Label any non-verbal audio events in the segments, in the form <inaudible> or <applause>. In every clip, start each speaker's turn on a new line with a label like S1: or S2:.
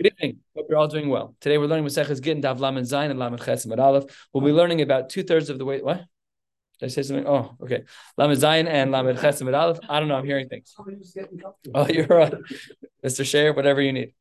S1: Good evening. Hope you're all doing well. Today we're learning Maseches Gittin, Daf Lamed Zayin, and Lamed Ches and Aleph. We'll be learning about two thirds of the way. What? Did I say something? Oh, okay. Lamed Zayin and Lamed Ches and Aleph. I don't know. I'm hearing things. Oh, you're right, Mr. Share. Whatever you need.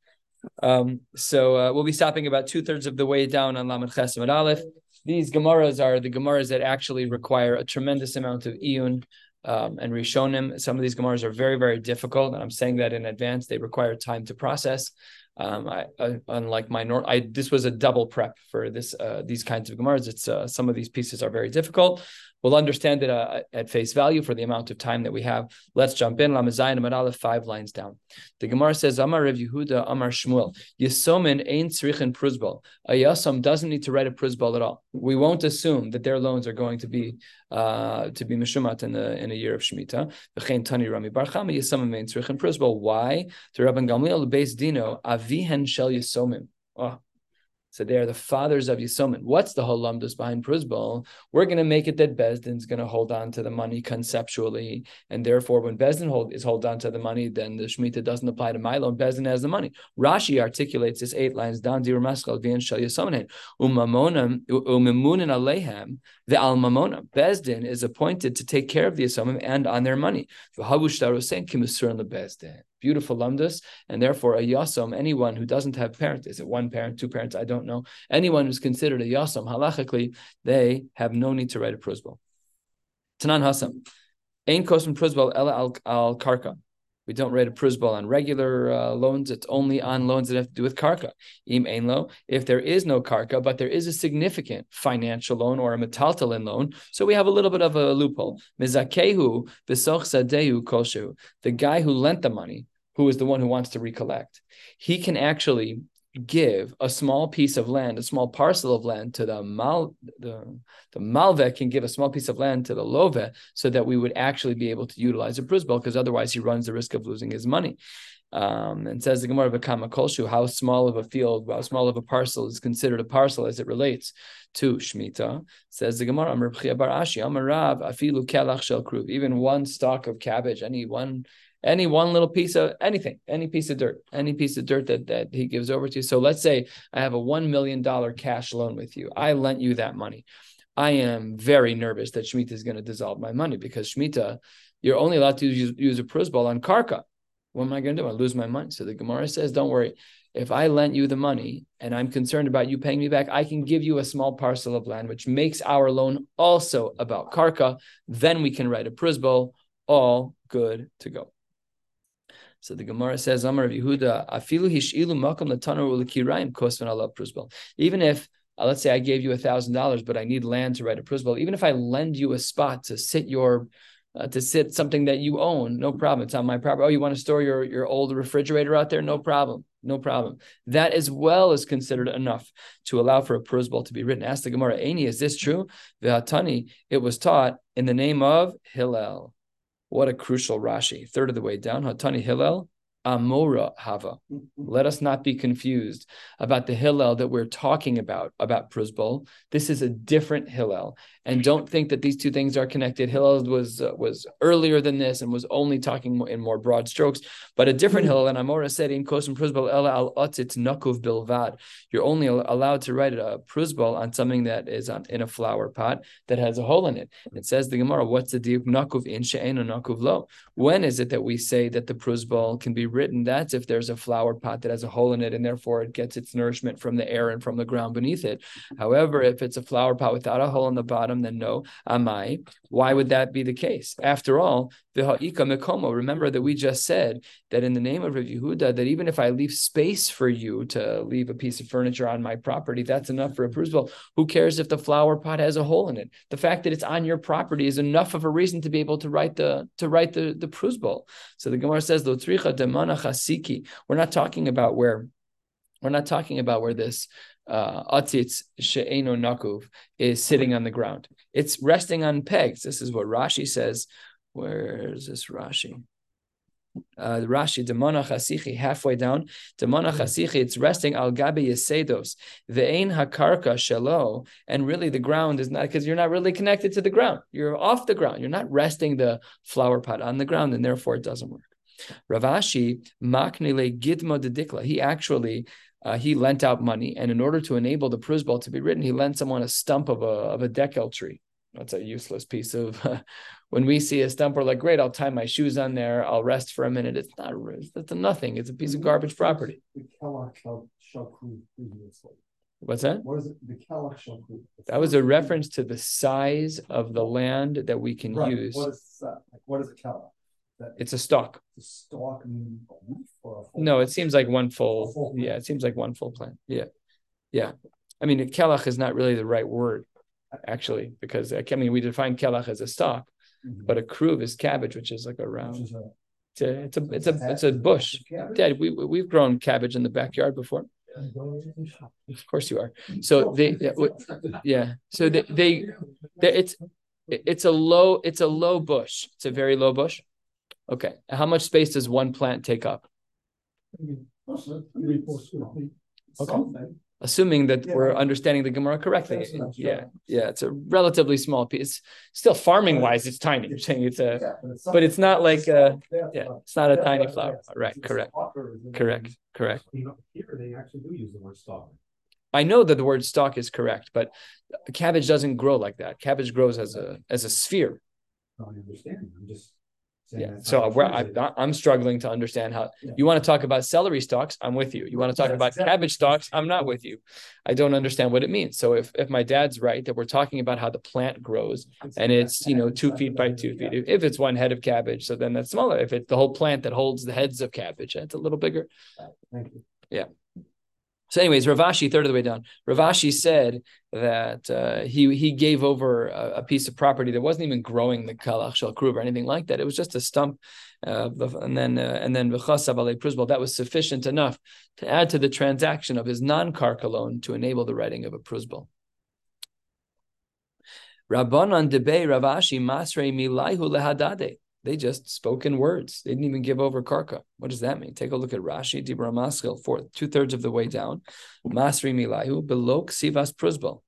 S1: Um, so uh, we'll be stopping about two thirds of the way down on Lamed Ches and Aleph. These Gemaras are the Gemaras that actually require a tremendous amount of iyun um, and Rishonim. Some of these Gemaras are very, very difficult, and I'm saying that in advance. They require time to process. Um, I, I, unlike my nor, I this was a double prep for this uh, these kinds of gemaras. It's uh, some of these pieces are very difficult. We'll understand it uh, at face value for the amount of time that we have. Let's jump in. Lamazayin Amarala, five lines down. The Gemara says, Amar Rev Yehuda, Amar Shmuel, Yisomin ein tzrichin pruzbal. A yasam doesn't need to write a pruzbal at all. We won't assume that their loans are going to be uh, to be mishumat in the in a year of Shemitah. V'chein tani Rami Bar Chama Yisomin ein tzrichin pruzbal. Why? To Rabban Gamliel beis dino avihen shel Yisomim. Oh, so they are the fathers of Yisomim. What's the whole lumdus behind Pruzbal? We're going to make it that Bezdin's going to hold on to the money conceptually, and therefore, when Bezdin hold, is hold on to the money, then the Shemitah doesn't apply to my loan. Bezdin has the money. Rashi articulates this eight lines down. Dir Maskal V'en Shal Yisomim Umamonam Umimunin Alehem the Al Mamona. Bezdin is appointed to take care of the Yisomim and on their money. V'havu Shtarosen Kimusur on the Bezdin beautiful lumdus, and therefore a yasom, anyone who doesn't have parents, is it one parent, two parents, I don't know. Anyone who's considered a yasom, halachically, they have no need to write a prusbal. Tanan Hasam. Ain kosm prusbal ela al karka. We don't write a prusbal on regular uh, loans. It's only on loans that have to do with karka. Im lo. If there is no karka, but there is a significant financial loan or a metaltalin loan, so we have a little bit of a loophole. Mizakehu v'soch sadehu koshu. The guy who lent the money who is the one who wants to recollect, he can actually give a small piece of land, a small parcel of land to the mal the, the malve can give a small piece of land to the love so that we would actually be able to utilize a prusbal because otherwise he runs the risk of losing his money. Um, and says the Gemara of Kama Kolshu, how small of a field, how small of a parcel is considered a parcel as it relates to Shemitah. Says the Gemara, Amar Bar Ashi, Amar Rav, Afilu Kelach Shel Kruv, even one stalk of cabbage, any one any one little piece of anything, any piece of dirt, any piece of dirt that, that he gives over to you. So let's say I have a $1 million cash loan with you. I lent you that money. I am very nervous that Shemitah is going to dissolve my money because Shemitah, you're only allowed to use, use a prusbal on karka. What am I going to do? I lose my money. So the Gemara says, don't worry. If I lent you the money and I'm concerned about you paying me back, I can give you a small parcel of land, which makes our loan also about karka. Then we can write a prusbal, all good to go. So the Gemara says, Amar of Yehuda, Afilu hishilu makam latanur ulikirayim kosvan ala prusbal. Even if uh, let's say I gave you a thousand dollars, but I need land to write a prusbal. Even if I lend you a spot to sit your uh, to sit something that you own, no problem. It's on my property. Oh, you want to store your your old refrigerator out there? No problem. No problem. That as well is considered enough to allow for a prusbal to be written. Ask the Gemara, Ani, is this true? V'hatani, it was taught in the name of Hillel. What a crucial Rashi. Third of the way down. Hatani Hillel Amora Hava. Let us not be confused about the Hillel that we're talking about, about Pruzbul. This is a different Hillel. And don't think that these two things are connected. Hillel was uh, was earlier than this and was only talking in more broad strokes, but a different Hillel. And Amora said in Kosim Pruzbul Ela al Otzit Nakuv Bilvad. You're only allowed to write a Pruzbul on something that is on, in a flower pot that has a hole in it. It says the Gemara, what's the deal? Nakuv in She'enu Nakuv lo. When is it that we say that the Pruzbul can be written, that's if there's a flower pot that has a hole in it and therefore it gets its nourishment from the air and from the ground beneath it. However, if it's a flower pot without a hole in the bottom, then no, amai. Why would that be the case? After all. Remember that we just said that in the name of Rav Yehuda, that even if I leave space for you to leave a piece of furniture on my property, that's enough for a prusbal. Who cares if the flower pot has a hole in it? The fact that it's on your property is enough of a reason to be able to write the to write the the prusbal. So the Gemara says. We're not talking about where we're not talking about where this uh, atzitz she'eno nakuv is sitting on the ground. It's resting on pegs. This is what Rashi says where is this Rashi? Uh, Rashi, Demona Chasichi, halfway down. Demona hmm. Chasichi, it's resting al gabi yesedos. Ve'ein hakarka shelo. And really the ground is not, because you're not really connected to the ground. You're off the ground. You're not resting the flower pot on the ground, and therefore it doesn't work. Rav Ashi maknile gidma dedikla. He actually uh, he lent out money, and in order to enable the prusbal to be written, he lent someone a stump of a of a dekel tree. That's a useless piece of. <laughs> When we see a stump, we're like, great, I'll tie my shoes on there, I'll rest for a minute. It's not. It's a nothing. It's a piece of mm-hmm. garbage property. What's that?
S2: What is it? The Kelach
S1: That was a reference to the size of the land that we can
S2: Right.
S1: use.
S2: What is that? Like, what is a Kelach? That
S1: It's a stalk.
S2: the stalk mean a leaf or a full?
S1: No, it seems like one full.
S2: full.
S1: Yeah, it seems like one full plant. Yeah, yeah. I mean, kelach is not really the right word, actually, because I mean we define kelach as a stalk,
S2: Mhm.
S1: but a kruv is cabbage, which is like a round. It's a it's a it's a it's a bush. Dad, we we've grown cabbage in the backyard before. Of course you are. So they yeah. So they they, they it's it's a low it's a low bush. It's a very low bush. Okay. How much space does one plant take up?
S2: Something.
S1: Assuming that
S2: Yeah.
S1: we're understanding the Gemara correctly. Yeah, yeah, it's a relatively small piece. Still, farming wise, it's tiny. You're saying it's a,
S2: Yeah,
S1: but it's not like
S2: That's
S1: yeah, it's not a tiny flower. Right,
S2: It's
S1: correct, correct, correct.
S3: Here they actually do use the word stalk.
S1: I know that the word stalk is correct, but cabbage doesn't grow like that. Cabbage grows as a as a sphere.
S3: I understand. I'm just.
S1: Yeah. So
S3: how
S1: we're, I. I'm struggling to understand how
S2: Yeah.
S1: you want to talk about celery stalks. I'm with you. You want to talk
S2: That's
S1: about
S2: exactly-
S1: cabbage stalks. I'm not with you. I don't understand what it means. So if if my dad's right that we're talking about how the plant grows and it's you know two feet by two feet. If, it's one head of cabbage, so then that's smaller. If it's the whole plant that holds the heads of cabbage, that's a little bigger.
S2: Thank you.
S1: So, anyways, Rav Ashi, third of the way down. Rav Ashi said that uh, he he gave over a, a piece of property that wasn't even growing the kalach shel or anything like that. It was just a stump, uh, and then uh, and then pruzbal. That was sufficient enough to add to the transaction of his non-karka loan to enable the writing of a pruzbal. Rabbanan debe Rav Ashi masrei milahu lehadade. They just spoke in words. They didn't even give over karka. What does that mean? Take a look at Rashi, Dibra Maskil, fourth, two thirds of the way down. Masri milahu below sivas pruzbal.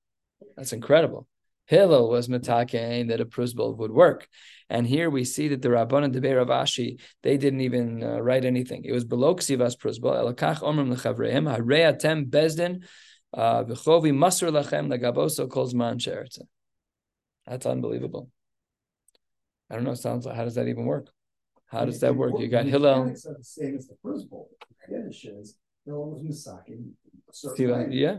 S1: That's incredible. Hillel was metakein that a pruzbal would work. And here we see that the Rabbanan Debe Rav Ashi, they didn't even uh, write anything. It was below sivas pruzbal. Elakach omrim lechavreim, harei bezdin, uh, v'chovi masur lachem legaboso kol zman. That's unbelievable. I don't know. Sounds like how does that even work? How does that work? You got Hillel.
S2: the same as the principle. The Kiddush is Hillel was
S1: yeah,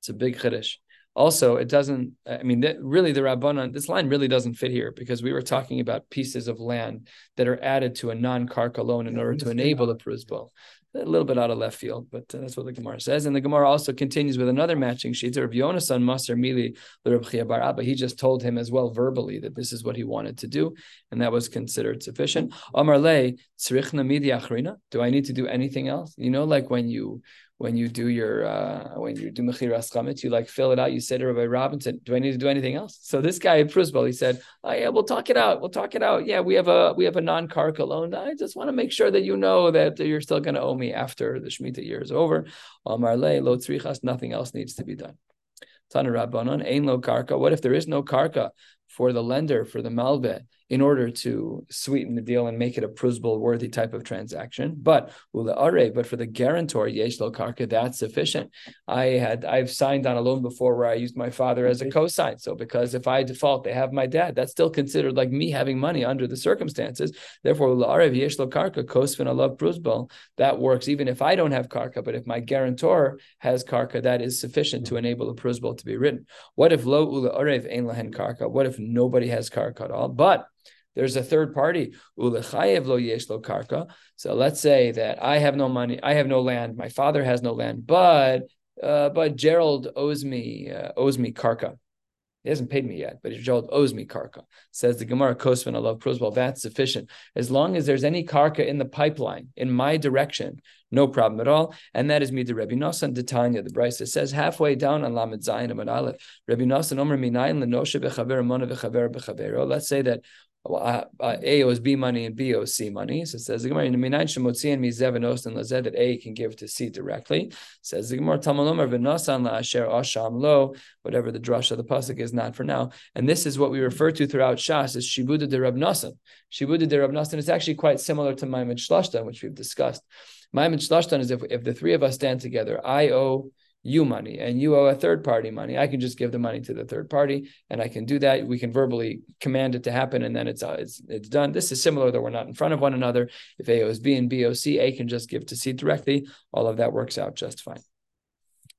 S1: it's a big chiddush. Also, it doesn't. I mean, that, really, the rabbanon. This line really doesn't fit here because we were talking about pieces of land that are added to a non-karka loan in order to enable the pruzbal. A little bit out of left field, but uh, that's what the Gemara says. And the Gemara also continues with another matching sheet. Rav Yonasan Maser Mili Bar Abba. He just told him as well verbally that this is what he wanted to do, and that was considered sufficient. Amar Le. Do I need to do anything else? You know, like when you when you do your uh, when you do mechiras chametz, you like fill it out. You say to Rabbi Robinson, "Do I need to do anything else?" So this guy at he said, "Oh yeah, we'll talk it out. We'll talk it out. Yeah, we have a we have a non karka loan. I just want to make sure that you know that you're still going to owe me after the shemitah year is over." Amar le lo. Nothing else needs to be done. Tana Rabbanon, ain lo karka. What if there is no karka for the lender for the malve in order to sweeten the deal and make it a prusbal worthy type of transaction? But but for the guarantor yesh lo karka, that's sufficient. I had I've signed on a loan before where I used my father as a cosign. So because if I default, they have my dad. That's still considered like me having money under the circumstances. Therefore, ula are yesh lo karka kosvin alav prusbal. That works even if I don't have karka, but if my guarantor has karka, that is sufficient to hmm. enable a prusbal to be written. What if lo ula arev ein lahen karka? What if nobody has karka at all? But there's a third party. So let's say that I have no money, I have no land, my father has no land, but uh, but Gerald owes me uh, owes me karka. He hasn't paid me yet, but Gerald owes me karka. Says the Gemara Kosman, I love Prozbal. That's sufficient as long as there's any karka in the pipeline in my direction. No problem at all. And that is me to Rabbi Nosson Tanya. The Brisa says halfway down on Lamed Zayin Amad Aleph. Rabbi Nosson Omer Minayin Lenoshe Bechaver Mona Bechaver Bechavero. Let's say that Mm. A owes B money and B owes C money. So it says the Gemara in the Minayin Shemotzian Mizev and Osten Lazed that A can give to C directly. Says the Gemara Tamalomer V'Nasan LaAsher Asham Lo. Whatever the drush of the pasuk is, not for now. And this is what we refer to throughout Shas as Shibuda de Rab Nasan. Shibuda de Rab Nasan is actually quite similar to Ma'amad Shlashtan, which we've discussed. Ma'amad Shlashtan is if if the three of us stand together, I owe you money and you owe a third party money. I can just give the money to the third party and i can do that. We can verbally command it to happen and then it's uh, it's it's done. This is similar that we're not in front of one another. If a owes b and b owes c a can just give to c directly. All of that works out just fine.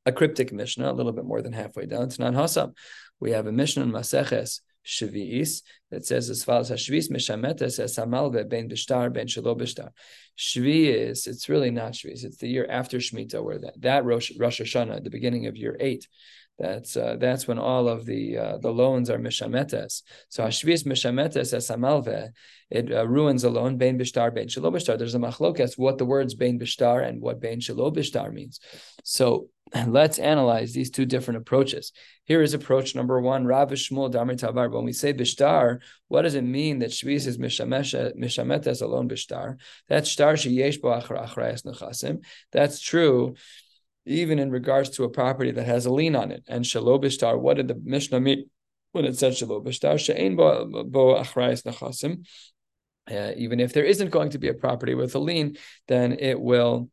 S1: A cryptic mishnah a little bit more than halfway down. To non hasam. We have a mishnah in maseches Shvi'is that says as follows: Hashvi'is mishametes es hamalve ben bishtar ben shelo bishtar. Shvi'is, it's really not Shvi'is. It's the year after Shemitah, where that that Rosh, Rosh Hashanah, the beginning of year eight. That's uh, that's when all of the uh, the loans are mishametes. So hashvis mishametes es hamalve, it uh, ruins a loan. Bein bishtar, bein shelo bishtar. There's a machlokas what the words bein bishtar and what bein shelo bishtar means. So let's analyze these two different approaches. Here is approach number one, Rav Shmuel Damar Tavar. When we say bishtar, what does it mean that shvis is mishametes alone bishtar? That's shtar sheyesh bo Achra achrayas nechasim. That's true even in regards to a property that has a lien on it. And shalobishtar, what did the Mishnah mean when it said shalobishtar? She'ein bo, bo achrayas nechasim. Uh, even if there isn't going to be a property with a lien, then it will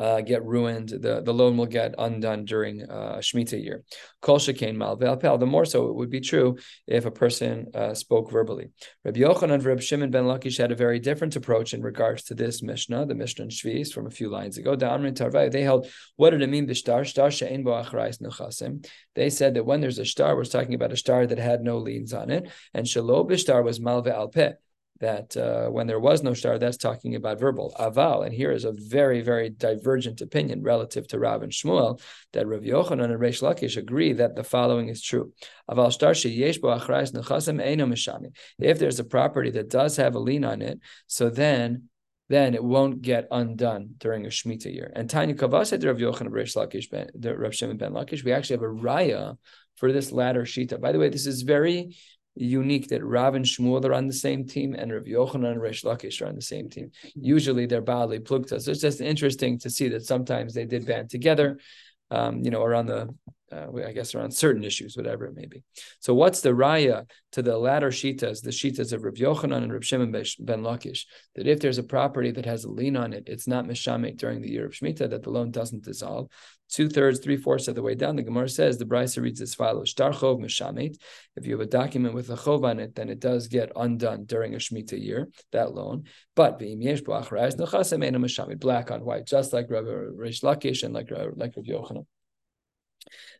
S1: uh, get ruined. The, the loan will get undone during uh, Shemitah year. Kol shekain mal The more so it would be true if a person uh, spoke verbally. Rabbi Yochanan and Rabbi Shimon ben Lakish had a very different approach in regards to this Mishnah, the Mishnah in Shvis from a few lines ago. They held, what did it mean, b'shtar? Shtar she'ein bo. They said that when there's a star, we're talking about a star that had no liens on it, and shalo b'shtar was malve alpeh that uh, when there was no star, that's talking about verbal. Aval, and here is a very, very divergent opinion relative to Rav and Shmuel, that Rav Yochanan and Reish Lakish agree that the following is true. Aval star mishami. If there's a property that does have a lien on it, so then then it won't get undone during a Shemitah year. And Tanya Kavasa Rav Yochanan Reish Lakish, Rav Shimon ben Lakish, we actually have a raya for this latter shita. By the way, this is very unique that Rav and Shmuel are on the same team and Rav Yochanan and Resh Lakish are on the same team. Usually they're badly plugta. So it's just interesting to see that sometimes they did band together, um, you know, around the uh, I guess around certain issues, whatever it may be. So, what's the raya to the latter shitas, the shitas of Reb Yochanan and Reb Shimon ben Lakish, that if there's a property that has a lien on it, it's not mishamet during the year of Shemitah, that the loan doesn't dissolve. Two thirds, three fourths of the way down, the Gemara says the Brisa reads as follows: Shtar chov mishamet. If you have a document with a chov on it, then it does get undone during a Shemitah year, that loan. But black on white, just like Reb Rish Lakish and like like Reb Yochanan.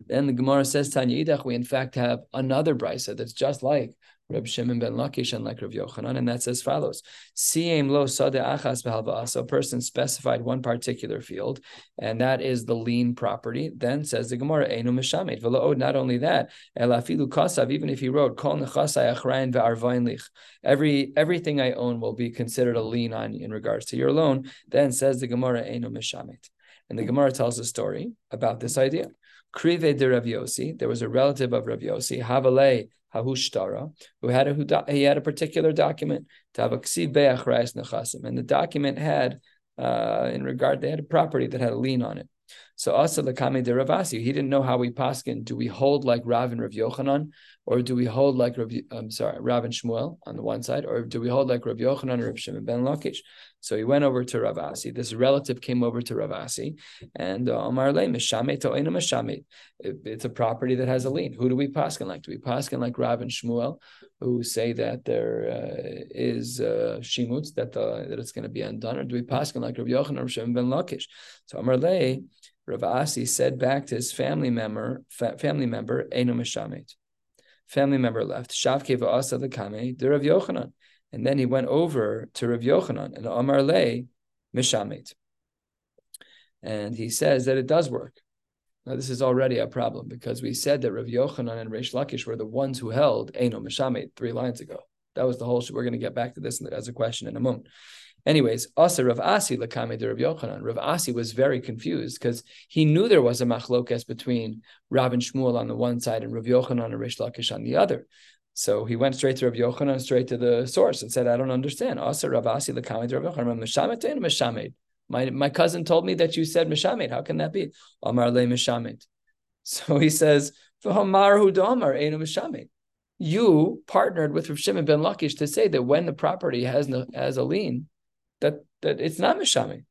S1: Then the Gemara says, Tanya Idach, we in fact have another brisa that's just like Reb Shimon ben Lakish and like Reb Yochanan, and that's as follows: Siem lo sade achas behalva'as. A person specified one particular field, and that is the lean property. Then says the Gemara, Einu mishamet v'lo. Not only that, elafilu kasav. Even if he wrote kol nechasai achrayin ve'arvayin lich, every everything I own will be considered a lien on in regards to your loan. Then says the Gemara, Einu mishamet. And the Gemara tells a story about this idea. Krive de Rav Asi, there was a relative of Rav Asi, Havale Hahushtara, who had a he had a particular document, Tavaksiv Be'achrais Nechasim, and the document had, uh, in regard, they had a property that had a lien on it. So Asa Lakame de Rav Asi, he didn't know how we paskin. Do we hold like Rav and Rav Yochanan, or do we hold like Rav, I'm sorry, Rav and Shmuel on the one side, or do we hold like Rav Yochanan or Rav Shimon ben Lakish? So he went over to Rav Asi. This relative came over to Rav Asi, and uh, Omar Le Mishamet to Mishamet. It's a property that has a lien. Who do we paskin like? Do we paskin like Rav and Shmuel, who say that there uh, is uh, shimutz that the, that it's going to be undone, or do we paskin like Rav Yochanan or Shimon ben Lakish? So Amar Le Rav Asi said back to his family member, fa- family member, Eino Mishamet. Family member left. Shavke v'asa lekame de Rav Yochanan. And then he went over to Rav Yochanan and Amar Le Mishamet. And he says that it does work. Now, this is already a problem because we said that Rav Yochanan and Reish Lakish were the ones who held Eino Mishamet three lines ago. That was the whole. We're going to get back to this as a question in a moment. Anyways, also Rav Asi lakame de Rav Yochanan. Rav Asi was very confused because he knew there was a machlokes between Rav and Shmuel on the one side and Rav Yochanan and Rish Lakish on the other. So he went straight to Rav Yochanan, straight to the source, and said, "I don't understand." Also, Rav Asi l'kamid Rav Yochanan, mishamet and. My my cousin told me that you said mishamed. How can that be? Amar le mishamed. <laughs> So he says. You partnered with Rav Shimon ben Lakish to say that when the property has no, has a lien, that that it's not mishamed.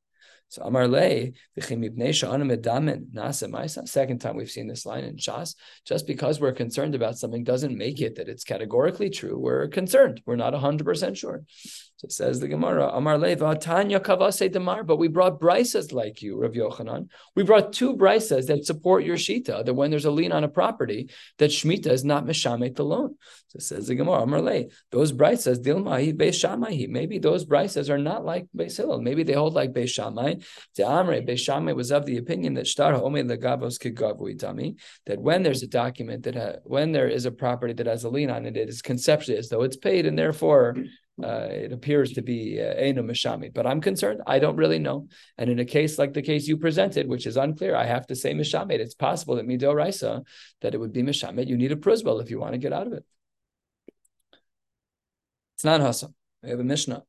S1: So Amar Le, Second time we've seen this line in Shas. Just because we're concerned about something doesn't make it that it's categorically true. We're concerned. We're not 100% sure. So says the Gemara, Amar Le, Tanya Kavase Damar, but we brought brisas like you, Rav Yochanan. We brought two brisas that support your Shita, that when there's a lien on a property, that Shemitah is not Meshamet the loan. So says the Gemara, Amar Le, those brisas, Dilmahi Beis. Maybe those brisas are not like Beis. Maybe they hold like Beis. To Amre, Beis Shammai was of the opinion that Shtar Home Legavos Kigavui Dami, that when there's a document that ha- when there is a property that has a lien on it, it is conceptually as though it's paid, and therefore uh, it appears to be Eino uh, Mishami. But I'm concerned. I don't really know. And in a case like the case you presented, which is unclear, I have to say Mishamed. It's possible that Mido Raisa, that it would be Mishamed. You need a prusbel if you want to get out of it. It's not Hasa. We have a Mishnah.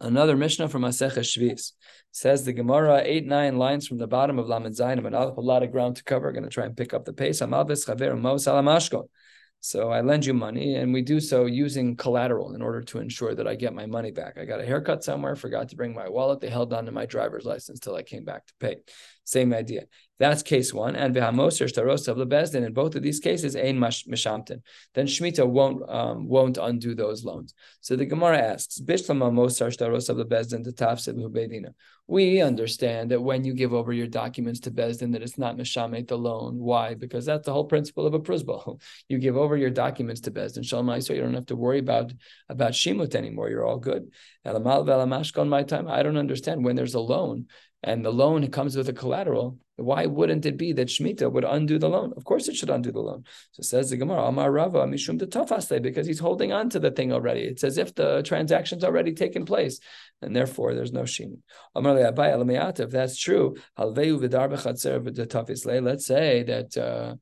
S1: Another Mishnah from Masech Shvis says the Gemara eight nine lines from the bottom of Lamed Zayin. A lot of ground to cover. Going to try and pick up the pace. Amavis Chaver Mo Salamashko. So I lend you money, and we do so using collateral in order to ensure that I get my money back. I got a haircut somewhere, forgot to bring my wallet. They held on to my driver's license till I came back to pay. Same idea. That's case one. And v'hamoser shtaros of bezdin. In both of these cases, ein mishamtin. Then shmita won't um, won't undo those loans. So the Gemara asks, bishlama mosar shtaros of bezdin to tafsid bedina. We understand that when you give over your documents to Bezdin, that it's not Meshamet the loan. Why? Because that's the whole principle of a prusbal. <laughs> You give over your documents to Bezdin, Shalom so you don't have to worry about, about Shimut anymore. You're all good. Elamal my time. I don't understand when there's a loan and the loan comes with a collateral, why wouldn't it be that Shemitah would undo the loan? Of course it should undo the loan. So says the Gemara, Amar Rava, Mishum de because he's holding on to the thing already. It's as if the transaction's already taken place, and therefore there's no Shimon. Amar if that's true, let's say that uh,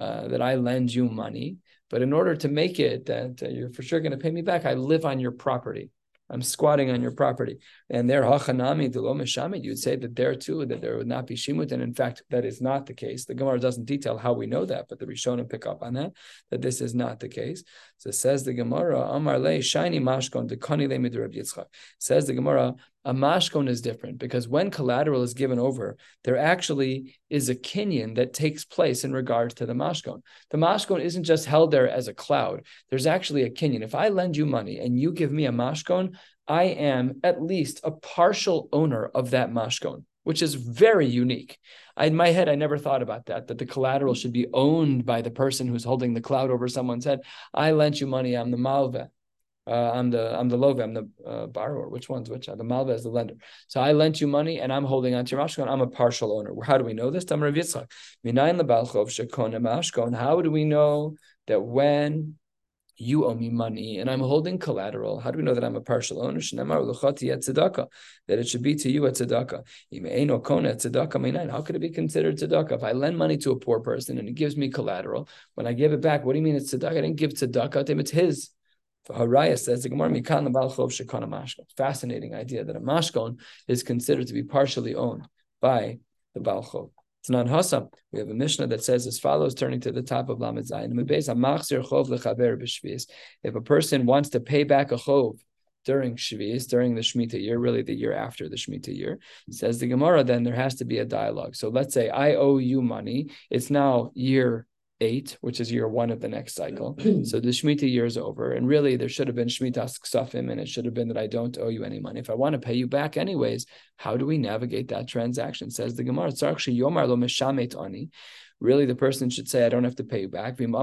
S1: uh, that I lend you money, but in order to make it that uh, you're for sure going to pay me back, I live on your property. I'm squatting on your property. And there, hachanami mishamid, you'd say that there too, that there would not be shimut. And in fact, that is not the case. The Gemara doesn't detail how we know that, but the Rishonim pick up on that, that this is not the case. So says the Gemara, Amar le shiny mashkon dekani le Yitzchak. Says the Gemara, a mashkon is different because when collateral is given over, there actually is a kinyan that takes place in regards to the mashkon. The mashkon isn't just held there as a cloud. There's actually a kinyan. If I lend you money and you give me a mashkon, I am at least a partial owner of that mashkon, which is very unique. I, in my head, I never thought about that, that the collateral should be owned by the person who's holding the cloud over someone's head. I lent you money, I'm the malva. Uh, I'm the I'm the love, I'm the uh, borrower. Which one's which? The malva is the lender. So I lent you money, and I'm holding on to your mashkon. I'm a partial owner. How do we know this? How do we know that when you owe me money and I'm holding collateral. How do we know that I'm a partial owner? That it should be to you at tzedakah. How could it be considered tzedakah? If I lend money to a poor person and he gives me collateral, when I give it back, what do you mean it's tzedakah? I didn't give tzedakah to him, it's his. Haraya says the Gemara Mikan Mashkon. Fascinating idea that a mashkon is considered to be partially owned by the Balchov. It's not Hasam. We have a Mishnah that says as follows, turning to the top of Lamed Zayin. If a person wants to pay back a chov during Shvi'is, during the Shemitah year, really the year after the Shemitah year, says the Gemara, then there has to be a dialogue. So let's say I owe you money. It's now year eight, which is year one of the next cycle. <clears throat> so the Shemitah year is over. And really, there should have been Shemitah Ksafim, and it should have been that I don't owe you any money. If I want to pay you back anyways, how do we navigate that transaction? Says the Gemara, it's actually Yomar lo Meshamet Ani. Really, the person should say, I don't have to pay you back. And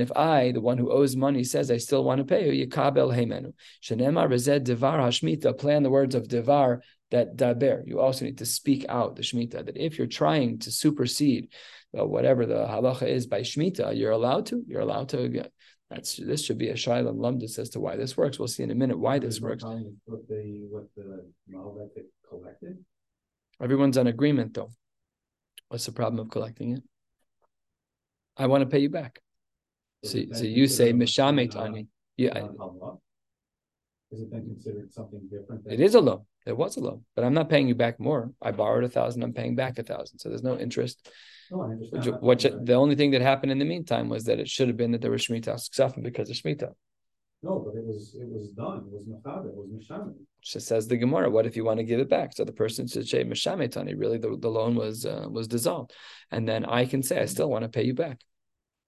S1: if I, the one who owes money, says I still want to pay you, Yikabel Heimenu. Shenemar Rezed Devar Hashmita, play on the words of Devar, that daber. You also need to speak out the Shemitah, that if you're trying to supersede Uh, whatever the halacha is by Shemitah, you're allowed to. You're allowed to. That's this should be a shayla lumdus as to why this works. We'll see in a minute why this works.
S3: What the what the collected.
S1: Everyone's on agreement though. What's the problem of collecting it? I want to pay you back. So, so you say
S3: considered
S1: mishameh
S3: a-
S1: tani. Yeah?
S3: Is it then considered something different?
S1: it is a loan. It was a loan, but I'm not paying you back more. I borrowed a thousand. I'm paying back a thousand. So there's no interest.
S3: No, I understand.
S1: Which,
S3: that,
S1: which the only thing that happened in the meantime was that it should have been that there was shemitah ksafim because of shemitah.
S3: No, but it was, it was done, it was mechada, it was mishamin.
S1: She says the Gemara, what if you want to give it back? So the person should say mishametani. Really, the, the loan was uh, was dissolved, and then I can say I still want to pay you back.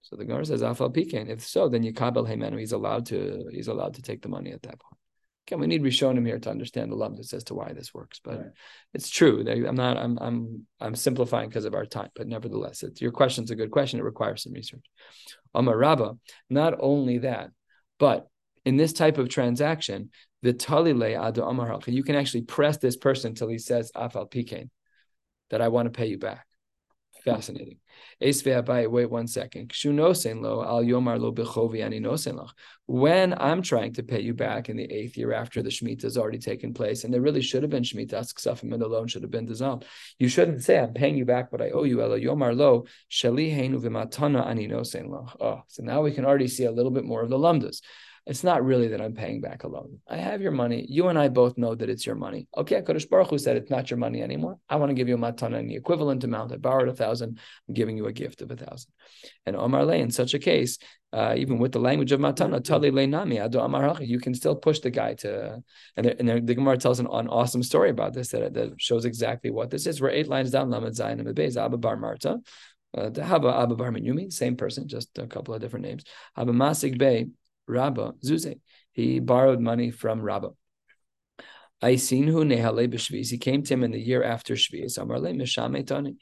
S1: So the Gemara says afal pikein. If so, then Yikabel Heimenu. He's allowed to he's allowed to take the money at that point. Okay, we need Rishonim here to understand the lumdus as to why this works, but
S3: Right.
S1: it's true. I'm not. I'm. I'm. I'm simplifying because of our time, but nevertheless, it's, your question's a good question. It requires some research. Amar Rabba. Not only that, but in this type of transaction, the talile ado amar you can actually press this person until he says afal pikein, that I want to pay you back. Fascinating. Wait one second. Lo lo. When I'm trying to pay you back in the eighth year after the Shemitah has already taken place, and there really should have been Shemitah, Ksafim, and the loan should have been dissolved. You shouldn't say, I'm paying you back what I owe you. Lo nosen. Oh, so now we can already see a little bit more of the lumdas. It's not really that I'm paying back a loan. I have your money. You and I both know that it's your money. Okay, Kadosh Baruch Hu said it's not your money anymore. I want to give you a matana the equivalent amount. I borrowed a thousand. I'm giving you a gift of a thousand. And Omar Le, in such a case, uh, even with the language of matana, tali ado amar you can still push the guy to. And, there, and there, the Gemara tells an, an awesome story about this that, that shows exactly what this is. We're eight lines down. Lamed Zayin and Beis Abba Bar Marta. Uh, the Haba Abba Bar Menyumi, same person, just a couple of different names. Abba Masik Bey, Rabba Zuze. He borrowed money from Rabba. I seen who nehale b'shviz. He came to him in the year after Shviz. Amarle mishame tani.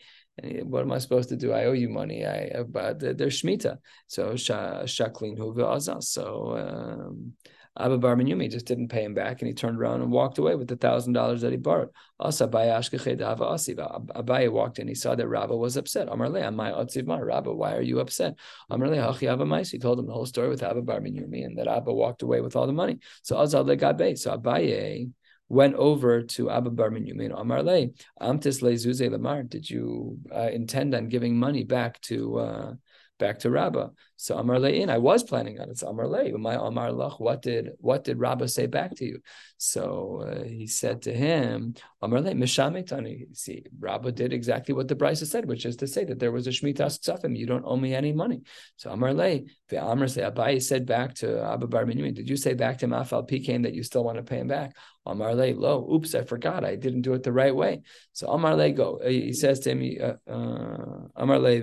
S1: What am I supposed to do? I owe you money. I uh, but there's shmita. So shaklin hu ve'azaz. So um, Abba Bar Menyumi just didn't pay him back, and he turned around and walked away with the thousand dollars that he borrowed. Abaye walked in. He saw that Rabba was upset. Amarle, Amai Otzivma. Rabba, why are you upset? Amarle, Hachi Abba Mais. He told him the whole story with Abba Bar Menyumi, and that Abba walked away with all the money. So Azal. So Abaye went over to Abba Bar Menyumi and Amar Le, Amtis Le Zuze Lamar. Did you uh, intend on giving money back to uh, back to Rabba? So Amar Le in, I was planning on it. So Amar Le, my Amar Lach, what did what did Rabba say back to you? So uh, he said to him, Amar Le, Mishametani. See, Rabba did exactly what the Brisa said, which is to say that there was a Shemitah Ksafim, you don't owe me any money. So Amar Le, the Amar Abai said back to Abba Bar Menyumi, did you say back to Mafal Pikain that you still want to pay him back? Amar Le, lo, oops, I forgot. I didn't do it the right way. So Amar Le, go. He says to him, uh, uh, Amar Le,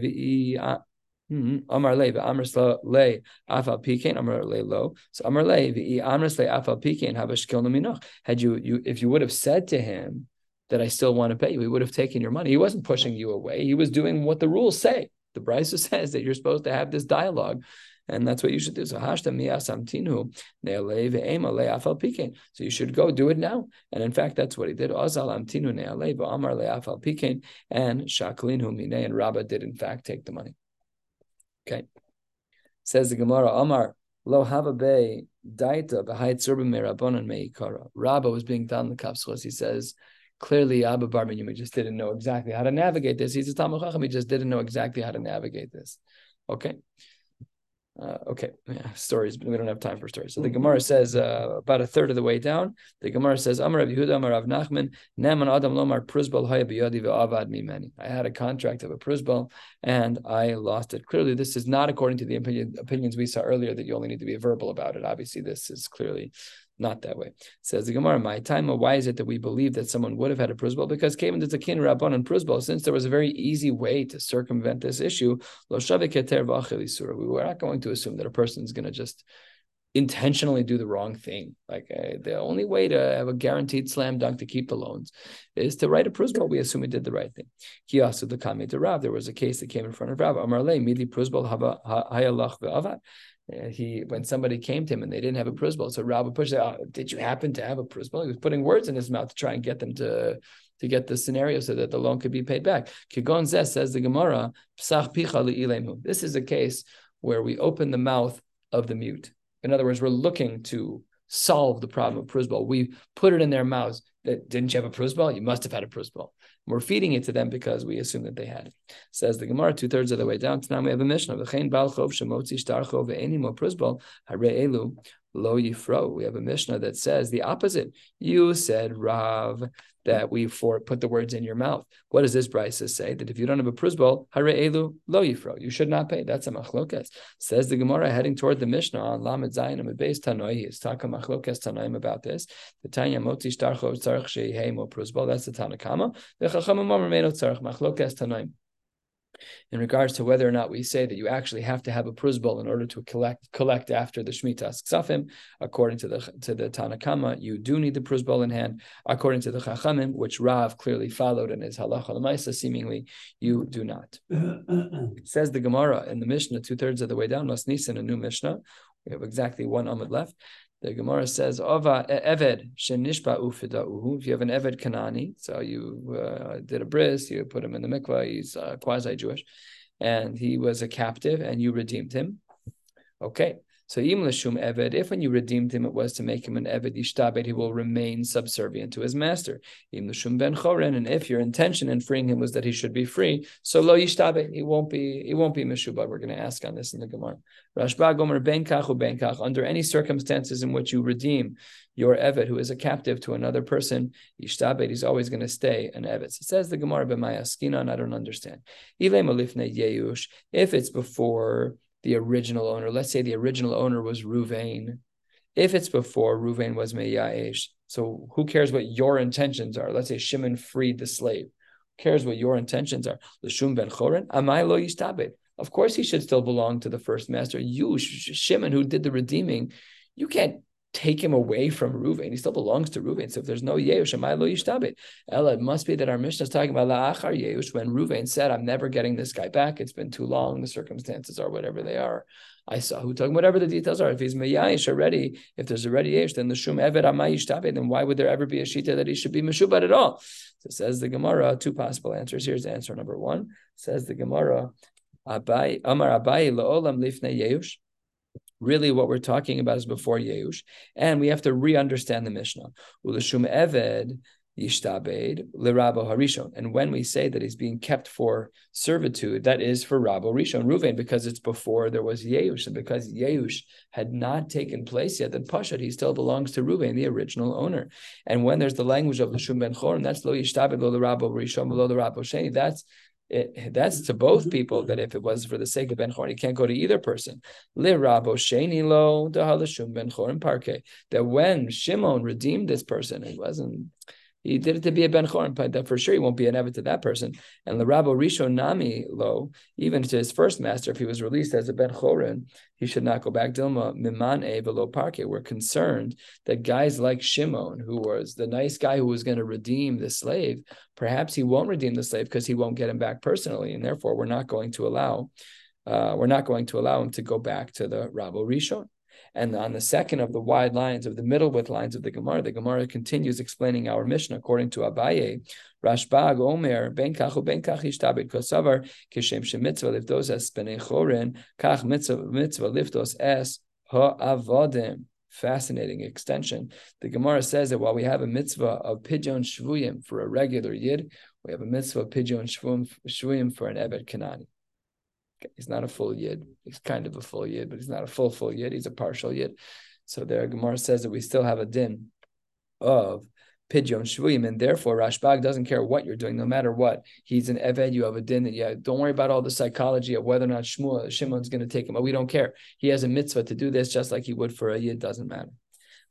S1: Mm-hmm. Le, Afal. So. Had you, you, if you would have said to him that I still want to pay you, he would have taken your money. He wasn't pushing you away. He was doing what the rules say. The Brisa <laughs> says that you're supposed to have this dialogue. And that's what you should do. So. So you should go do it now. And in fact, that's what he did. And shaklinu minei. And Rabbah did in fact take the money. Okay. Says the Gemara, Omar, lo be daita b'hayt zerbim me'rabonon me'ikara. Rabbah was being done in the kapsulas. He says, clearly Abba Bar Menyumi just didn't know exactly how to navigate this. He's a Talmud Chacham. He just didn't know exactly how to navigate this. Okay. Uh, okay, yeah, stories, but we don't have time for stories. So the Gemara says uh, about a third of the way down, the Gemara says, Amar Rav Yehuda, Amar Rav Nachman, Neman Adam Lomar Pruzbal Haya Biyadi Ve'avad Mimeni. I had a contract of a Pruzbal and I lost it. Clearly, this is not according to the opinion, opinions we saw earlier that you only need to be verbal about it. Obviously, this is clearly not that way. Says the Gemara, my time, why is it that we believe that someone would have had a prusbal? Because came into Zakin Rabban and prusbal, since there was a very easy way to circumvent this issue, we were not going to assume that a person is going to just intentionally do the wrong thing. Like uh, the only way to have a guaranteed slam dunk to keep the loans is to write a prusbal. We assume he did the right thing. Kiyasu the kame to Rav. There was a case that came in front of Rav. Amarle midi prusbal hava hayalach ve'avad. Uh, he when somebody came to him and they didn't have a prusbal, so Rabbi pushed out. Did you happen to have a prusbal? He was putting words in his mouth to try and get them to to get the scenario so that the loan could be paid back. Kigon Zeh says the Gemara, This is a case where we open the mouth of the mute. In other words, we're looking to solve the problem of prusbal. We put it in their mouths that didn't you have a prusbal? You must have had a prusbal. We're feeding it to them because we assume that they had it. Says the Gemara, two thirds of the way down. Now we have a Yifro. We have a Mishnah that says the opposite. You said Rav that we for put the words in your mouth. What does this brisa say? That if you don't have a prusbal, hare elu lo yifro, you should not pay. That's a machlokas. Says the Gemara heading toward the Mishnah on Lamed Zayin and Beis Tanoi. He's talking machlokas Tanoim about this. The Tanya Motzi Shtarcho Tzarech Shehei Mo Prusbal. That's the Tanakama. The Chachamim Omer Meno Tzarech Machlokas Tanoim in regards to whether or not we say that you actually have to have a prusbal in order to collect collect after the Shemitah Ksafim, according to the to the Tanakama, you do need the prusbal in hand. According to the Chachamim, which Rav clearly followed in his halacha lemaisa, seemingly you do not. says the Gemara in the Mishnah, two thirds of the way down, Masnisin, a new Mishnah. We have exactly one amud left. The Gemara says, "Ova eved shenishba ufidauhu." If you have an eved Kanani, so you uh, did a bris, you put him in the mikvah. He's uh, quasi Jewish, and he was a captive, and you redeemed him. Okay, so im eved, if when you redeemed him, it was to make him an eved yishtabed, he will remain subservient to his master. Im ben choren, and if your intention in freeing him was that he should be free, so lo yishtabed, he won't be he won't be meshubah. We're going to ask on this in the Gemara. Rashbag Omer ben kach u ben kach. Under any circumstances in which you redeem your eved who is a captive to another person, yishtabed, he's always going to stay an eved. So it says the Gemara b'maya skinan. I don't understand. Ile Malifne Yeush, If it's before the original owner. Let's say the original owner was Ruvain. If it's before Ruvain was Meyaesh, so who cares what your intentions are? Let's say Shimon freed the slave. Who cares what your intentions are? Lashum ben Chorin, Amai lo yistabed. Of course, he should still belong to the first master. You, Shimon, who did the redeeming, you can't take him away from Reuven. He still belongs to Reuven. So if there's no Yeush, Amai lo yishtabit. Ella, it must be that our Mishnah is talking about La'achar Yeush when Reuven said, I'm never getting this guy back. It's been too long. The circumstances are whatever they are. I saw who talking whatever the details are. If he's Meyayish already, if there's already Yesh, then the Shum Eved Amai yishtabit, then why would there ever be a Shita that he should be Meshubat at all? So says the Gemara, two possible answers. Here's answer number one. Says the Gemara, Abai, Amar Abai La'olam Lifne Yeush. Really, what we're talking about is before Yeush, and we have to re-understand the Mishnah. Ulashum Eved Yishtabed Lirabo Harishon. And when we say that he's being kept for servitude, that is for Rabo Rishon Ruvain, because it's before there was Yeush, and because Yeush had not taken place yet, then Pashat he still belongs to Ruvain, the original owner. And when there's the language of Lashum Ben Chorim, that's Lo Yishtabed Lo Lirabo Rishon Lo Lirabo Sheni. That's it, that's to both mm-hmm. people that if it was for the sake of Ben Chor, he can't go to either person. Rabo Sheni lo Ben Chor Parke. That when Shimon redeemed this person, it wasn't he did it to be a ben chorin, but for sure he won't be an evet to that person. And the Rabo Rishon Nami lo, even to his first master, if he was released as a ben chorin, he should not go back. Dilma miman velo parke. We're concerned that guys like Shimon, who was the nice guy who was going to redeem the slave, perhaps he won't redeem the slave because he won't get him back personally, and therefore we're not going to allow. Uh, we're not going to allow him to go back to the Rabo Rishon. And on the second of the wide lines of the middle width lines of the Gemara, the Gemara continues explaining our Mishnah according to Abaye. Rashbag Omer Ben Kachu Ben Kach Ishtabed Kosavar Kishem Shemitzvah Liftos Es Bnei Kach Mitzvah Liftos Es Ha'avodim. Fascinating extension. The Gemara says that while we have a mitzvah of pidyon shvuyim for a regular yid, we have a mitzvah of pidyon shvuyim for an ebed kanani. He's not a full yid. He's kind of a full yid, but he's not a full full yid. He's a partial yid. So there, Gemara says that we still have a din of pidyon shvuyim, and therefore Rashbag doesn't care what you're doing, no matter what. He's an eved. You have a din that yeah. Don't worry about all the psychology of whether or not Shmuel Shimon's going to take him. But we don't care. He has a mitzvah to do this, just like he would for a yid. Doesn't matter.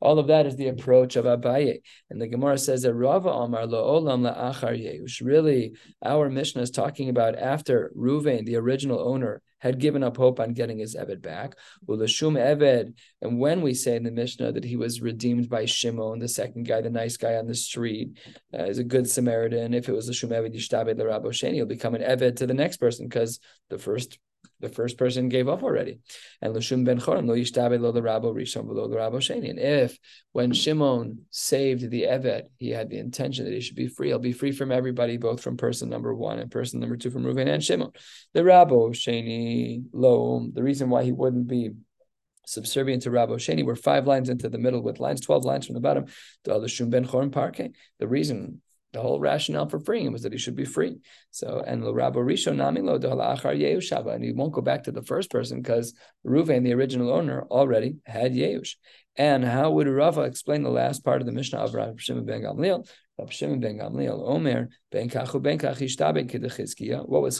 S1: All of that is the approach of Abaye. And the Gemara says that Rava Amar lo olam la'achar yeush. Really, our Mishnah is talking about after Ruvain, the original owner, had given up hope on getting his Eved back. Ulashum Eved. And when we say in the Mishnah that he was redeemed by Shimon, the second guy, the nice guy on the street, uh, is a good Samaritan. If it was the Shum Eved Yishtabed L'Rabo Sheni, he'll become an Eved to the next person because the first the first person gave up already. And Lushum ben Chorim lo yishtabed lo Rabo rishon lo Rabo sheni. And if when Shimon saved the Evet, he had the intention that he should be free, he'll be free from everybody, both from person number one and person number two from Reuven and Shimon. The Rabo sheni lo. The reason why he wouldn't be subservient to Rabbi Sheni. We're five lines into the middle with lines, 12 lines from the bottom. The reason the whole rationale for freeing him was that he should be free. So and Rabbi Rishon Nami lo and he won't go back to the first person because Ruvain, the original owner, already had Yeush. And how would Rava explain the last part of the Mishnah of Rabbi Shimon ben Gamliel? What was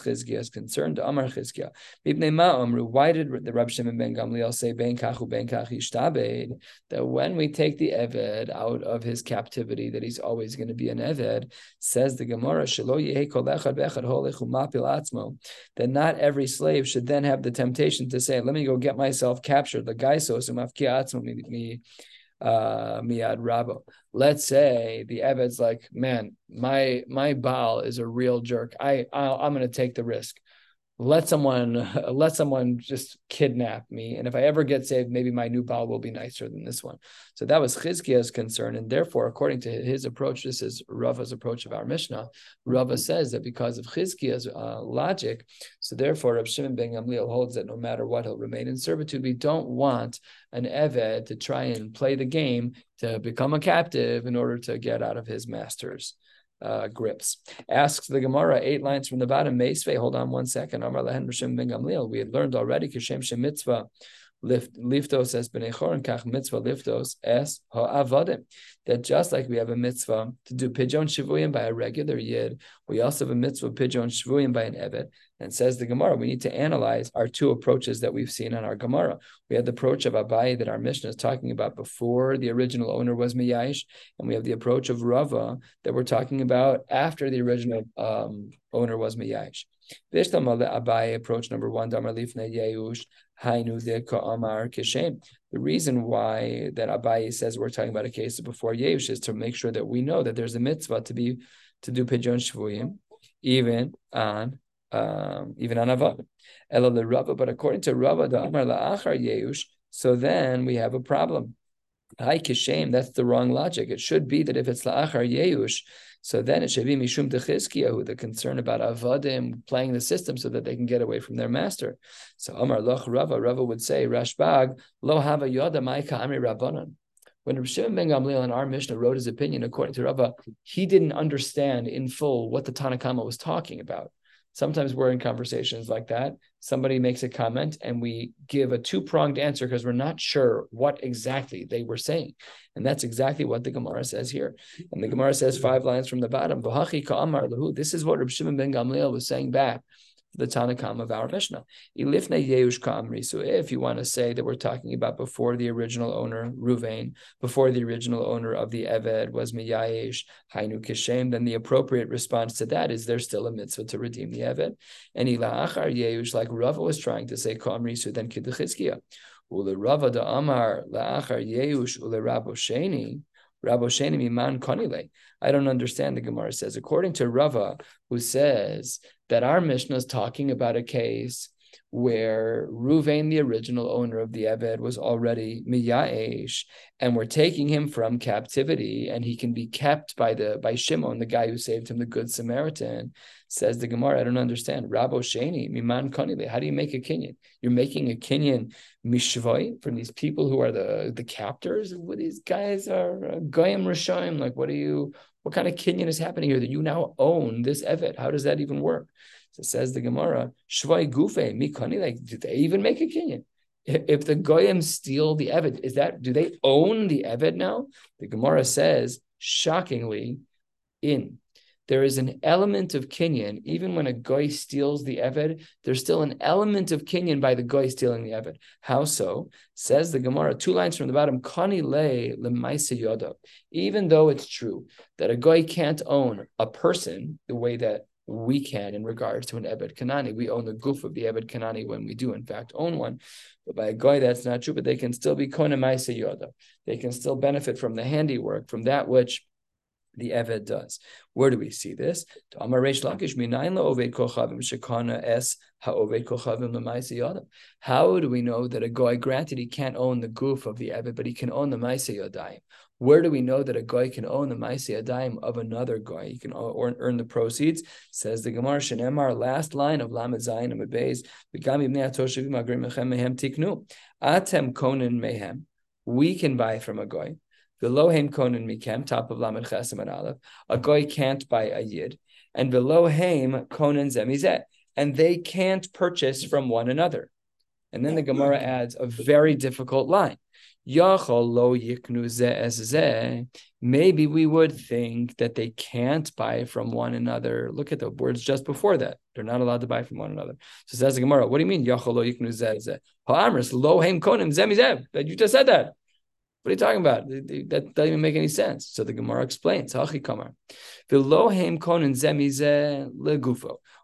S1: Chizkiya's concern? Amar Chizkiya. Mipnei ma Amru. Why did the Rabbi Shimon ben Gamliel say ben kachu ben kach ishtaben? That when we take the Eved out of his captivity, that he's always going to be an Eved. Says the Gemara Shelo yehei kol echad bechad holechu. That not every slave should then have the temptation to say, "Let me go get myself captured." The guy so mafki atzmo mi uh, miad rabo. Let's say the Eved's like, man, my my Baal is a real jerk. I i am going to take the risk let someone <laughs> let someone just kidnap me. And if i ever get saved maybe my new baal will be nicer than this one. So that was chizkiah's concern. And therefore according to his approach this is rava's approach of our mishnah. Rava says that because of chizkiah's uh, logic so therefore Rav Shimon ben Gamliel holds that no matter what he'll remain in servitude. We don't want an eved to try and play the game to become a captive in order to get out of his master's uh, grips. Asks the Gemara, eight lines from the bottom, Meisve, hold on one second. Amar Lehen Rishim Ben Gamliel. We had learned already, Kishem Shem Mitzvah, liftos es b'nei chorin kach mitzvah liftos es ha'avadim. That just like we have a mitzvah to do pidyon shivuyim by a regular yid, we also have a mitzvah pidyon shivuyim by an evet. And says the Gemara, we need to analyze our two approaches that we've seen on our Gemara. We had the approach of Abaye that our Mishnah is talking about before the original owner was Miyash, and we have the approach of Rava that we're talking about after the original um, owner was Miyash. Abaye approach number one, Damar Yeush, the reason why that Abaye says we're talking about a case before Yeush is to make sure that we know that there's a mitzvah to be to do pidyon shvuyim, even on um, even on. Elo the Rava, but according to Rava, the Amar la'achar Yeush, so then we have a problem. Hi kishem, that's the wrong logic. It should be that if it's la'achar Yeush, so then it should be Mishum Techizkiyahu, the concern about Avadim playing the system so that they can get away from their master. So Amar Loch Rava, Rava would say, Rashbag, Lo Hava Yoda Maika Amri Rabbanon. When Rav Shimon ben Gamliel in our Mishnah wrote his opinion, according to Rava, he didn't understand in full what the Tanna Kamma was talking about. Sometimes we're in conversations like that. Somebody makes a comment and we give a two pronged answer because we're not sure what exactly they were saying. And that's exactly what the Gemara says here. And the Gemara says five lines from the bottom. This is what Reb Shimon ben Gamliel was saying back the Tanakam of our Mishnah. So if you want to say that we're talking about before the original owner, Ruvain, before the original owner of the Eved was Miyayesh, Hainu Kishem, then the appropriate response to that is there's still a mitzvah to redeem the Eved. And Ilachar Yeush, like Rava was trying to say, Kamrisu, then Kidduchizkiya. Ule Rava da Amar La'achar Yeush Ule Rabo Sheni. Rabbo Sheni Miman Konile. I don't understand, the Gemara says. According to Rava, who says that our Mishnah is talking about a case where Ruvain, the original owner of the Eved, was already Miyaesh, and we're taking him from captivity, and he can be kept by the by Shimon, the guy who saved him, the Good Samaritan. Says the Gemara, I don't understand. Rabbo Sheni, Miman Konile. How do you make a kinyan? You're making a kinyan mishvoi from these people who are the the captors. What these guys are uh, goyim rishayim. Like, what are you? What kind of kinyan is happening here that you now own this Evet? How does that even work? So says the Gemara, Shvai Gufe, Mikani, like, do they even make a kinyan? If the Goyim steal the Eved, is that, do they own the Eved now? The Gemara says, shockingly, in. There is an element of Kinyan, even when a goy steals the eved, there's still an element of Kinyan by the goy stealing the eved. How so? Says the Gemara, two lines from the bottom, kani le. Even though it's true that a goy can't own a person the way that we can in regards to an Ebed Kanani. We own the goof of the Ebed Kanani when we do, in fact, own one. But by a guy, that's not true, but they can still be Kona Yoda. They can still benefit from the handiwork, from that which the Eved does. Where do we see this? How do we know that a guy, granted he can't own the goof of the Eved, but he can own the Maisa Yodayim? Where do we know that a guy can own the Maisi Adayim of another guy? He can earn, the proceeds. Says the Gemara Shenemar, last line of Lamed Zayin Amid Beis, Tiknu. Atem Konin Mehem. We can buy from a guy. The Lohem Konin Mikem, top of Lamed Chesem and Aleph. A goy can't buy a Yid. And below Haim Konin Zemizet. And they can't purchase from one another. And then the Gemara adds a very difficult line. Maybe we would think that they can't buy from one another. Look at the words just before that. They're not allowed to buy from one another. So says the Gemara, what do you mean? That you just said that. What are you talking about? That doesn't even make any sense. So the Gemara explains.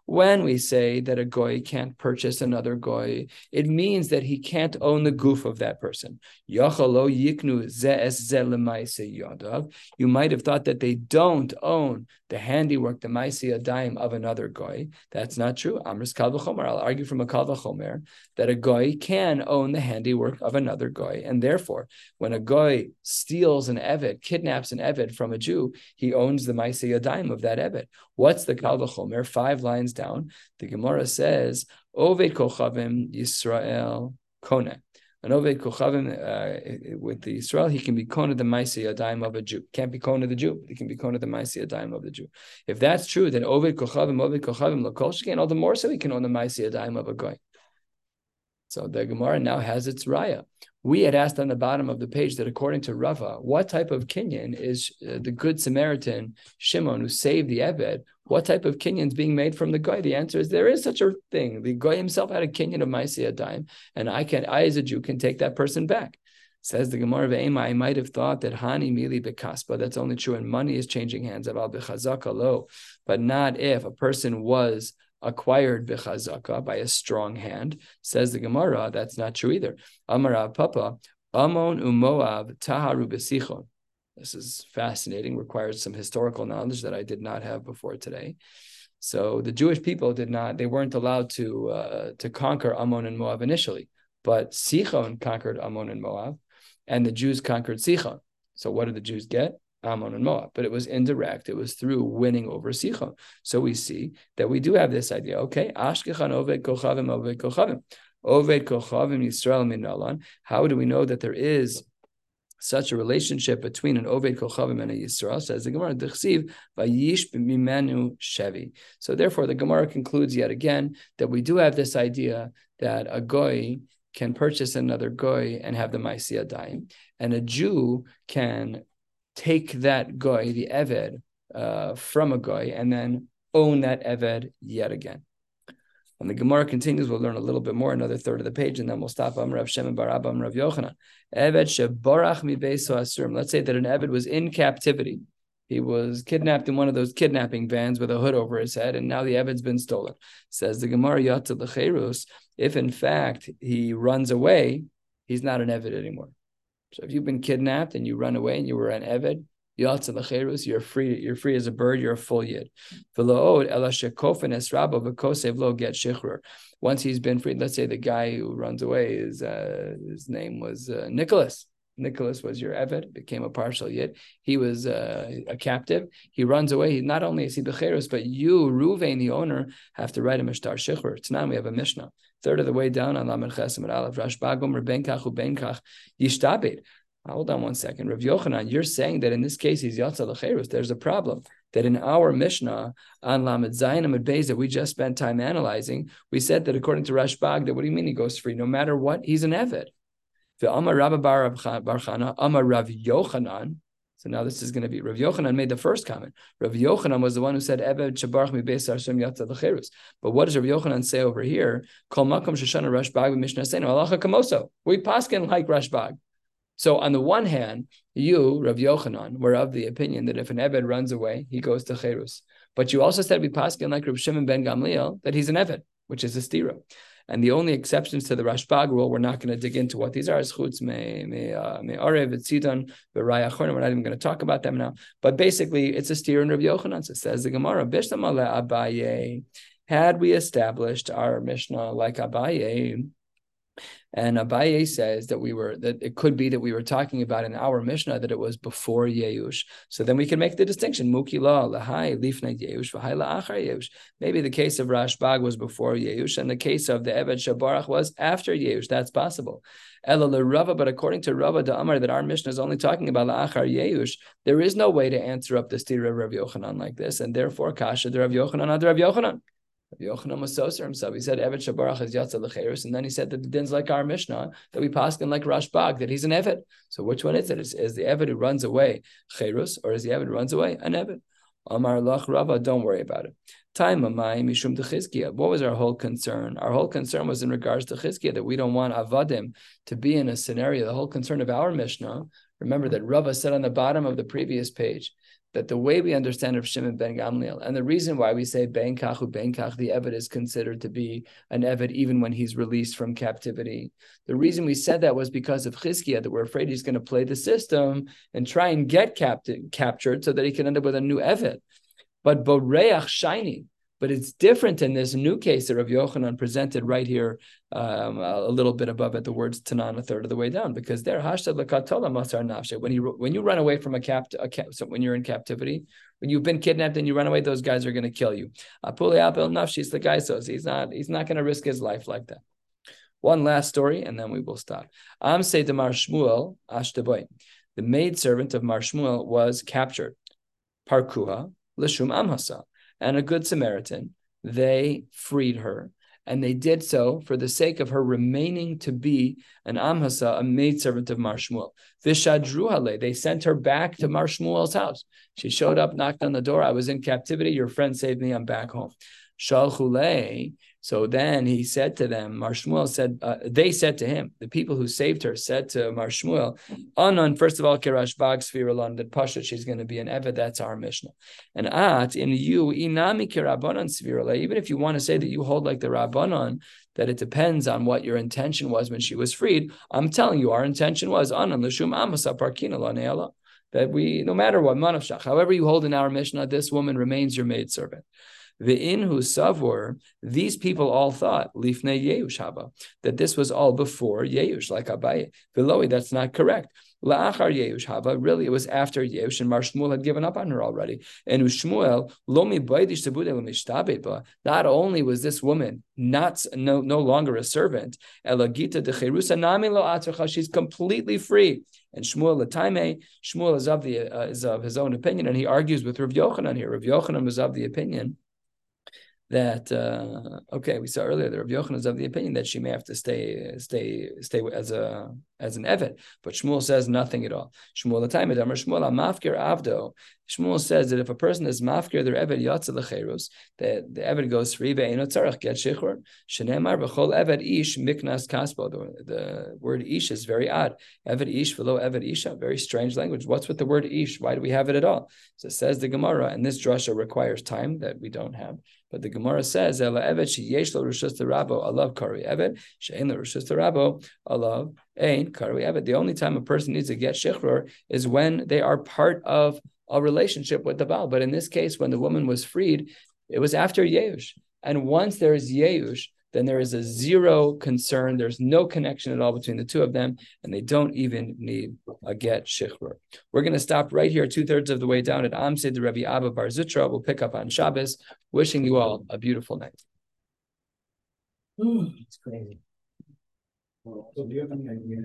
S1: When we say that a goy can't purchase another goy, it means that he can't own the goof of that person. You might have thought that they don't own the handiwork, the maisi adaim of another goy. That's not true. Amris kal I'll argue from a kal v'chomer that a goy can own the handiwork of another goy, and therefore, when a goy steals an eved, kidnaps an eved from a Jew, he owns the maisi adaim of that eved. What's the kal v'chomer? Five lines down, the Gemara says, Oved Kochavim Yisrael Kone. An Oved Kochavim uh, with the Israel, he can be Kona the Maisi Adaim of a Jew. Can't be Kona the Jew, he can be Kona the Maisi Adaim of the Jew. If that's true, then Oved Kochavim, Oved Kochavim Lakol all the more so he can own the Maisi Adaim of a Goy. So the Gemara now has its raya. We had asked on the bottom of the page that according to Rava, what type of Kinyan is uh, the good Samaritan Shimon who saved the Ebed? What type of kinyan is being made from the guy? The answer is there is such a thing. The guy himself had a Kinyan of Maisi Adaim, and I can, I as a Jew can take that person back. Says the Gemara of Ema, I might have thought that Hani Mili Bekaspa, that's only true when money is changing hands, of Abu Chazakalo, but not if a person was acquired bechazaka by a strong hand. Says the Gemara, that's not true either. Amar Papa, Amon umoav taharu besichon. This is fascinating, requires some historical knowledge that I did not have before today. So the Jewish people did not, they weren't allowed to uh, to conquer Ammon and Moab initially, but Sichon conquered Ammon and Moab, and the Jews conquered Sichon. So what did the Jews get? Ammon and Moab, but it was indirect. It was through winning over Sichon. So we see that we do have this idea. Okay, Ashkechan Oved Kochavim Oved Kochavim. Oved Kochavim Yisrael Minalan. How do we know that there is such a relationship between an Oved Kochavim and a Yisrael? Says the Gemara, Dechsiv Vayish Mimenu Shevi. So therefore, the Gemara concludes yet again that we do have this idea that a Goy can purchase another goy and have the Maisi Adaim, and a Jew can take that goy, the eved, uh, from a goy, and then own that eved yet again. And the Gemara continues. We'll learn a little bit more, another third of the page, and then we'll stop. Am Rav Shem Barab Am Rav Yochanan. Eved shebarach mi asurim. Let's say that an eved was in captivity. He was kidnapped in one of those kidnapping vans with a hood over his head, and now the eved's been stolen. Says the Gemara Yatza. If in fact he runs away, he's not an eved anymore. So if you've been kidnapped and you run away and you were an Eved, you're free, you're free as a bird, you're a full yid. Once he's been freed, let's say the guy who runs away, is uh, his name was uh, Nicholas. Nicholas was your Eved, became a partial yid. He was uh, a captive. He runs away. He not only is he becherus, but you, Ruvain, the owner, have to write him a shechur. It's not. We have a mishnah. Third of the way down on Lamed Chesem and Aleph Rashbagum Rebenkach Ubenkach Yishtabed. Hold on one second. Rav Yochanan, you're saying that in this case he's Yatza Lecherus. There's a problem that in our Mishnah on Lamed Zayin Amid Beis that we just spent time analyzing, we said that according to Rashbag, that what do you mean he goes free? No matter what, he's an Eved. The Amar Rabba Bar Chana, Amar Rav Yochanan. So now this is going to be Rav Yochanan made the first comment. Rav Yochanan was the one who said Eved Shabarch mi Beis Hashem Lecherus. But what does Rav Yochanan say over here? Kol Makom Shoshana Rashbag Mishnah Seinu Alacha Kamoso. We paskin like Rashbag. So on the one hand, you, Rav Yochanan, were of the opinion that if an Eved runs away, he goes to Cherus. But you also said we paskin like Rav Shimon ben Gamliel that he's an Eved, which is a stira. And the only exceptions to the Rashbag rule, we're not going to dig into what these are. Uh, We're not even going to talk about them now. But basically, it's a stira in Rabbi Yochanan. So it says the Gemara, Abaye. Had we established our Mishnah like Abaye, And Abaye says that we were that it could be that we were talking about in our Mishnah that it was before Yeush. So then we can make the distinction. Mukila lahai lifnei Yeush v'hai la'achar Yeush. Maybe the case of Rashbag was before Yeush, and the case of the Eved Shabarach was after Yeush. That's possible. Ela Rava, but according to Rava the Amar, that our Mishnah is only talking about la'achar Yeush, there is no way to answer up the stira of Rav Yochanan like this, and therefore Kasha the Rav Yochanan under Rav Yochanan. Yochanan was soser himself. He said Evet Shabarach is Yatza Lecheres, and then he said that the din's like our Mishnah that we paskin like Rashbag that he's an Evet. So which one is it? Is, is the Evet who runs away Cherus, or is the Evet who runs away an Evet? Amar Lach Rava, don't worry about it. Time Mishum Chizkiah. What was our whole concern? Our whole concern was in regards to Chizkiah that we don't want Avadim to be in a scenario. The whole concern of our Mishnah. Remember that Rava said on the bottom of the previous page that the way we understand Rav Shimon ben Gamliel, and the reason why we say ben kachu ben kach, the Eved is considered to be an Eved even when he's released from captivity. The reason we said that was because of Chizkiah, that we're afraid he's going to play the system and try and get capti- captured so that he can end up with a new Eved. But Boreach shiny, but it's different in this new case that Rav Yochanan presented right here, um, a little bit above at the words Tanan, a third of the way down, because there hashtag lekatola masar nafshe. When you when you run away from a cap, a cap so when you're in captivity, when you've been kidnapped and you run away, those guys are going to kill you. Apule apel guy says he's not he's not going to risk his life like that. One last story, and then we will stop. Am say to Mar Shmuel Ashteboy. The maid servant of Mar Shmuel was captured. Parkuha Lishum Amhasa and a good Samaritan, they freed her. And they did so for the sake of her remaining to be an Amhasa, a maidservant of Mar Shmuel. Vishadruhale, they sent her back to Mar Shmuel's house. She showed up, knocked on the door. I was in captivity. Your friend saved me. I'm back home. Shalchule, so then he said to them, Mar Shmuel said, uh, they said to him, the people who saved her said to Mar Shmuel, Anon, first of all, Kirash Bag Sviralon, that Pasha, she's going to be an Eved, that's our Mishnah. And At, in you, Inami Kirabanon Svirala, even if you want to say that you hold like the Rabbanon, that it depends on what your intention was when she was freed, I'm telling you, our intention was Anon, Lashum Amasa that we, no matter what, Manavshach, however you hold in our Mishnah, this woman remains your maidservant. The inhu savor, these people all thought lifnei Yeush haba that this was all before Yeush, like Abaye. Veloi, that's not correct. La'achar Yeush haba, really it was after Yeush, and Mar Shmuel had given up on her already. And Shmuel lomi lemishtabeba. Not only was this woman not no, no longer a servant, elagita de nami lo she's completely free. And Shmuel Lataime, Shmuel is of the uh, is of his own opinion, and he argues with Rav Yochanan here. Rav Yochanan was of the opinion that uh, okay, we saw earlier that Rav Yochanan is of the opinion that she may have to stay stay stay as a as an evet, but Shmuel says nothing at all. Shmuel the time Shmuel mafkir avdo. Shmuel says that if a person is mafkir their evet yatsa lecherus, that the evet goes free ve'eno tzarach get shichur. Shenemar b'chol evet ish miknas kaspo. The, word ish is very odd. Evet ish below evet isha. Very strange language. What's with the word ish? Why do we have it at all? So it says the Gemara, and this drasha requires time that we don't have. But the Gemara says, "Ela evet sheyesh lo rishus rabo alav kari evet she'en lo rishus rabo alav ein kari evet." The only time a person needs to get shechror is when they are part of a relationship with the Baal. But in this case, when the woman was freed, it was after Yeush. And once there is Yeush, then there is a zero concern. There's no connection at all between the two of them, and they don't even need a get shichrur. We're going to stop right here, two thirds of the way down at Amsid, the Rabbi Abba Bar Zutra. We'll pick up on Shabbos. Wishing you all a beautiful night.
S2: Hmm, it's crazy. So do you have any idea